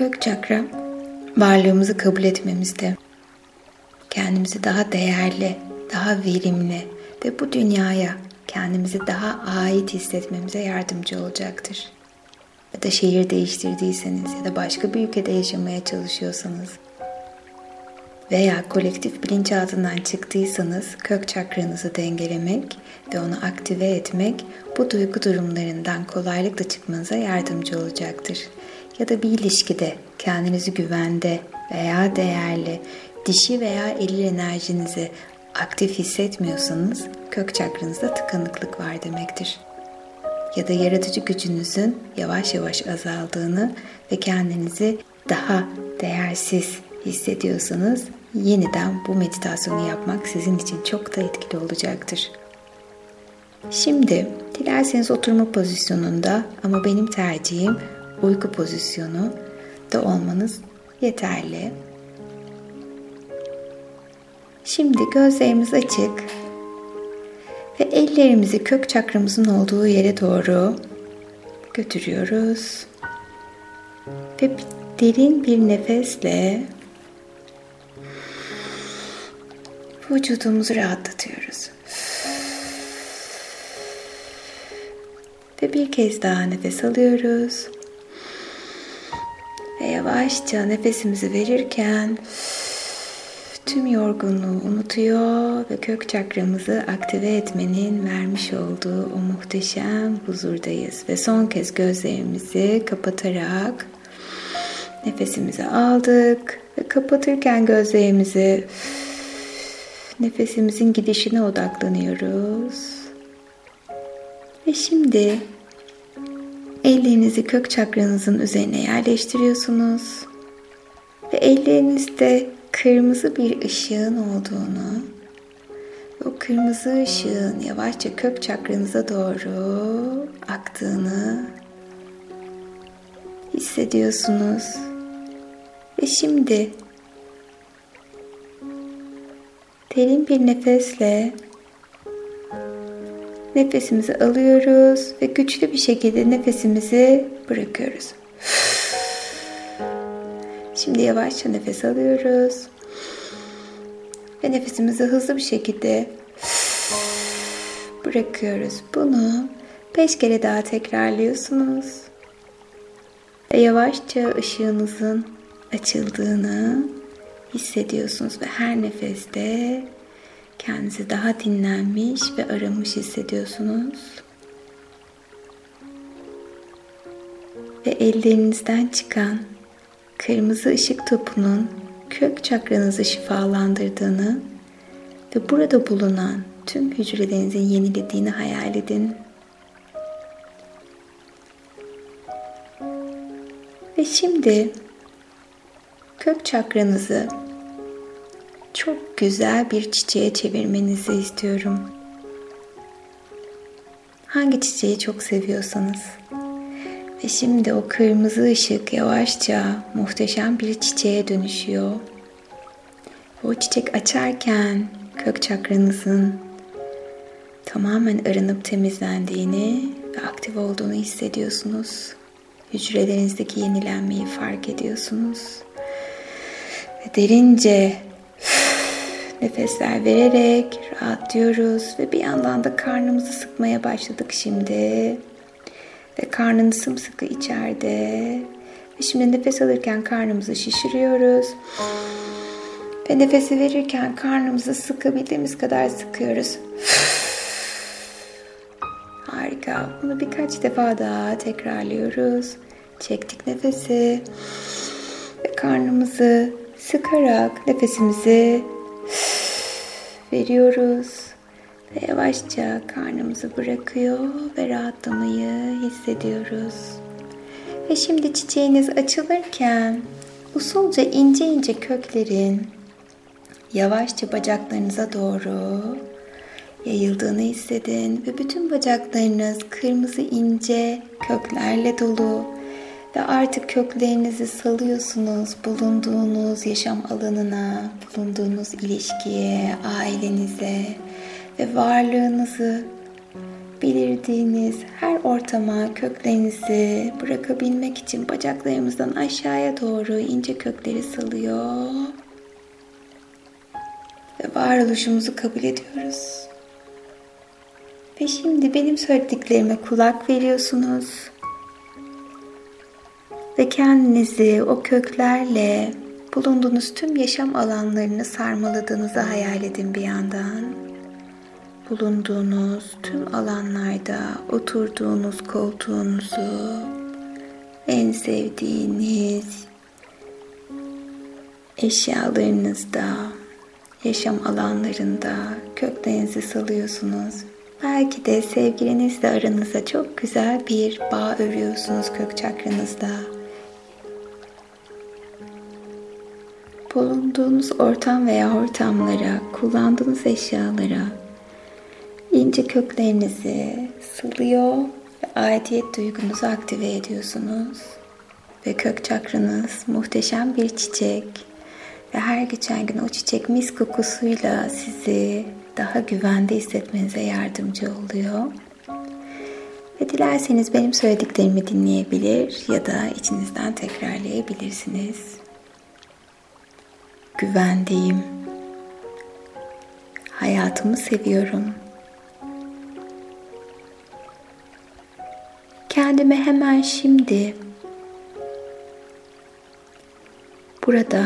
Kök çakra varlığımızı kabul etmemizde, kendimizi daha değerli, daha verimli ve bu dünyaya kendimizi daha ait hissetmemize yardımcı olacaktır. Ya da şehir değiştirdiyseniz ya da başka bir ülkede yaşamaya çalışıyorsanız veya kolektif bilinçaltından çıktıysanız kök çakranızı dengelemek ve onu aktive etmek bu duygu durumlarından kolaylıkla çıkmanıza yardımcı olacaktır. Ya da bir ilişkide kendinizi güvende veya değerli, dişi veya eril enerjinizi aktif hissetmiyorsanız kök çakranızda tıkanıklık var demektir. Ya da yaratıcı gücünüzün yavaş yavaş azaldığını ve kendinizi daha değersiz hissediyorsanız yeniden bu meditasyonu yapmak sizin için çok da etkili olacaktır. Şimdi dilerseniz oturma pozisyonunda ama benim tercihim uyku pozisyonu da olmanız yeterli. Şimdi gözlerimiz açık ve ellerimizi kök çakramızın olduğu yere doğru götürüyoruz. Ve derin bir nefesle vücudumuzu rahatlatıyoruz. Ve bir kez daha nefes alıyoruz. Ve yavaşça nefesimizi verirken tüm yorgunluğu unutuyor ve kök çakramızı aktive etmenin vermiş olduğu o muhteşem huzurdayız. Ve son kez gözlerimizi kapatarak nefesimizi aldık ve kapatırken gözlerimizi nefesimizin gidişine odaklanıyoruz. Ve şimdi ellerinizi kök çakranızın üzerine yerleştiriyorsunuz. Ve ellerinizde kırmızı bir ışığın olduğunu o kırmızı ışığın yavaşça kök çakranıza doğru aktığını hissediyorsunuz. Ve şimdi derin bir nefesle nefesimizi alıyoruz ve güçlü bir şekilde nefesimizi bırakıyoruz. Şimdi yavaşça nefes alıyoruz. Ve nefesimizi hızlı bir şekilde bırakıyoruz. Bunu beş kere daha tekrarlıyorsunuz. Ve yavaşça ışığınızın açıldığını hissediyorsunuz ve her nefeste kendinizi daha dinlenmiş ve aramış hissediyorsunuz. Ve ellerinizden çıkan kırmızı ışık topunun kök çakranızı şifalandırdığını ve burada bulunan tüm hücrelerinizin yenilediğini hayal edin. Ve şimdi kök çakranızı çok güzel bir çiçeğe çevirmenizi istiyorum. Hangi çiçeği çok seviyorsanız. Ve şimdi o kırmızı ışık yavaşça muhteşem bir çiçeğe dönüşüyor. O çiçek açarken kök çakranızın tamamen arınıp temizlendiğini ve aktif olduğunu hissediyorsunuz. Hücrelerinizdeki yenilenmeyi fark ediyorsunuz. Ve derince nefesler vererek rahatlıyoruz ve bir yandan da karnımızı sıkmaya başladık şimdi. Ve karnını sımsıkı içeride. Ve şimdi nefes alırken karnımızı şişiriyoruz. Ve nefesi verirken karnımızı sıkabildiğimiz kadar sıkıyoruz. Harika. Bunu birkaç defa daha tekrarlıyoruz. Çektik nefesi. Ve karnımızı sıkarak nefesimizi veriyoruz. Ve yavaşça karnımızı bırakıyor ve rahatlamayı hissediyoruz. Ve şimdi çiçeğiniz açılırken usulca ince ince köklerin yavaşça bacaklarınıza doğru yayıldığını hissedin ve bütün bacaklarınız kırmızı ince köklerle dolu ve artık köklerinizi salıyorsunuz bulunduğunuz yaşam alanına, bulunduğunuz ilişkiye, ailenize ve varlığınızı belirdiğiniz her ortama köklerinizi bırakabilmek için bacaklarımızdan aşağıya doğru ince kökleri salıyor. Ve varoluşumuzu kabul ediyoruz. Ve şimdi benim söylediklerime kulak veriyorsunuz. Ve kendinizi o köklerle bulunduğunuz tüm yaşam alanlarını sarmaladığınızı hayal edin bir yandan. Bulunduğunuz tüm alanlarda oturduğunuz koltuğunuzu, en sevdiğiniz eşyalarınızda, yaşam alanlarında köklerinizi salıyorsunuz. Belki de sevgilinizle aranızda çok güzel bir bağ örüyorsunuz kök çakranızda. Bulunduğunuz ortam veya ortamlara, kullandığınız eşyalara ince köklerinizi sılıyor ve aidiyet duygunuzu aktive ediyorsunuz. Ve kök çakranız muhteşem bir çiçek ve her geçen gün o çiçek mis kokusuyla sizi daha güvende hissetmenize yardımcı oluyor. Ve dilerseniz benim söylediklerimi dinleyebilir ya da içinizden tekrarlayabilirsiniz güvendeyim. Hayatımı seviyorum. Kendime hemen şimdi burada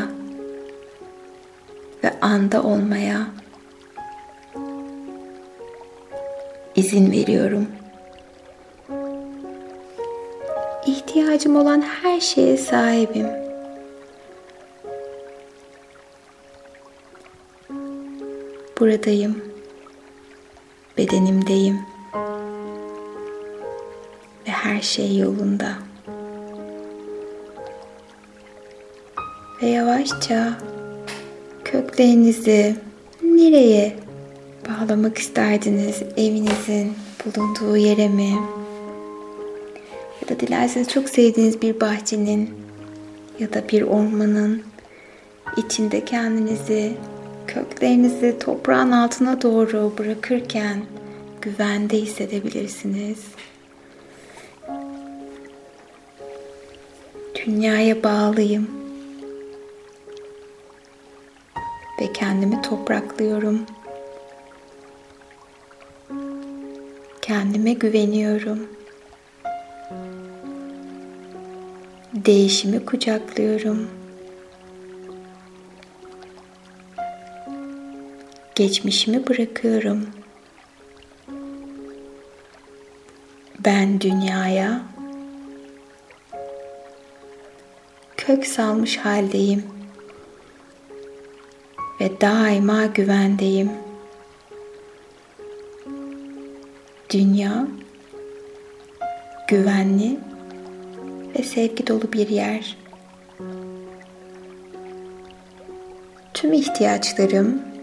ve anda olmaya izin veriyorum. İhtiyacım olan her şeye sahibim. Buradayım. Bedenimdeyim. Ve her şey yolunda. Ve yavaşça köklerinizi nereye bağlamak isterdiniz? Evinizin bulunduğu yere mi? Ya da dilerseniz çok sevdiğiniz bir bahçenin ya da bir ormanın içinde kendinizi köklerinizi toprağın altına doğru bırakırken güvende hissedebilirsiniz. Dünyaya bağlıyım ve kendimi topraklıyorum. Kendime güveniyorum. Değişimi kucaklıyorum. Geçmişimi bırakıyorum. Ben dünyaya kök salmış haldeyim ve daima güvendeyim. Dünya güvenli ve sevgi dolu bir yer. Tüm ihtiyaçlarım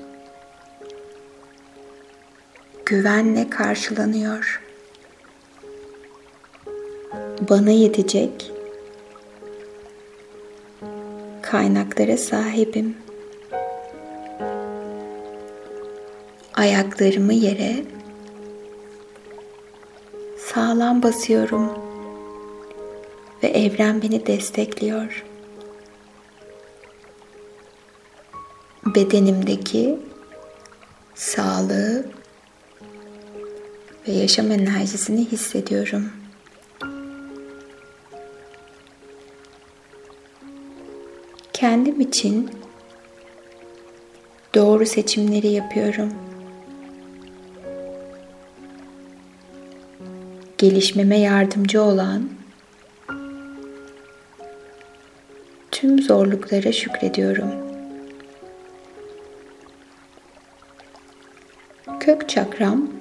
güvenle karşılanıyor. Bana yetecek kaynaklara sahibim. Ayaklarımı yere sağlam basıyorum ve evren beni destekliyor. Bedenimdeki sağlığı ve yaşam enerjisini hissediyorum. Kendim için doğru seçimleri yapıyorum. Gelişmeme yardımcı olan tüm zorluklara şükrediyorum. Kök çakram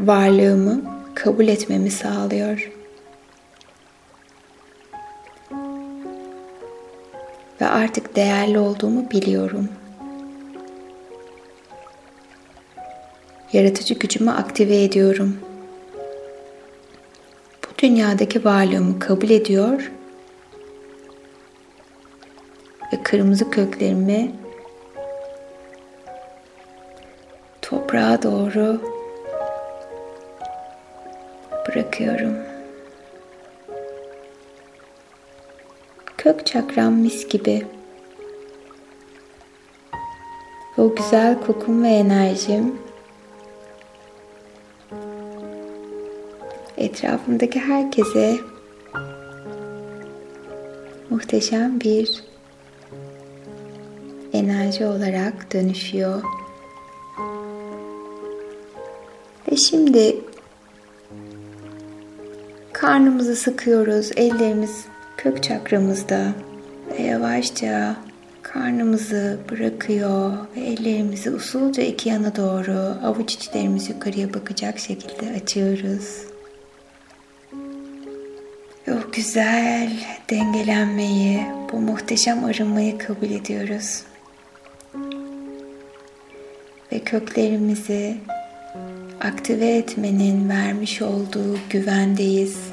varlığımı kabul etmemi sağlıyor. Ve artık değerli olduğumu biliyorum. Yaratıcı gücümü aktive ediyorum. Bu dünyadaki varlığımı kabul ediyor ve kırmızı köklerimi toprağa doğru bırakıyorum. Kök çakram mis gibi. O güzel kokum ve enerjim etrafımdaki herkese muhteşem bir enerji olarak dönüşüyor. Ve şimdi karnımızı sıkıyoruz, ellerimiz kök çakramızda ve yavaşça karnımızı bırakıyor ve ellerimizi usulca iki yana doğru avuç içlerimiz yukarıya bakacak şekilde açıyoruz. Ve o güzel dengelenmeyi, bu muhteşem arınmayı kabul ediyoruz. Ve köklerimizi aktive etmenin vermiş olduğu güvendeyiz.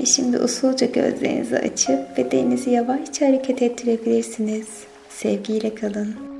Ve şimdi usulca gözlerinizi açıp bedeninizi yavaşça hareket ettirebilirsiniz. Sevgiyle kalın.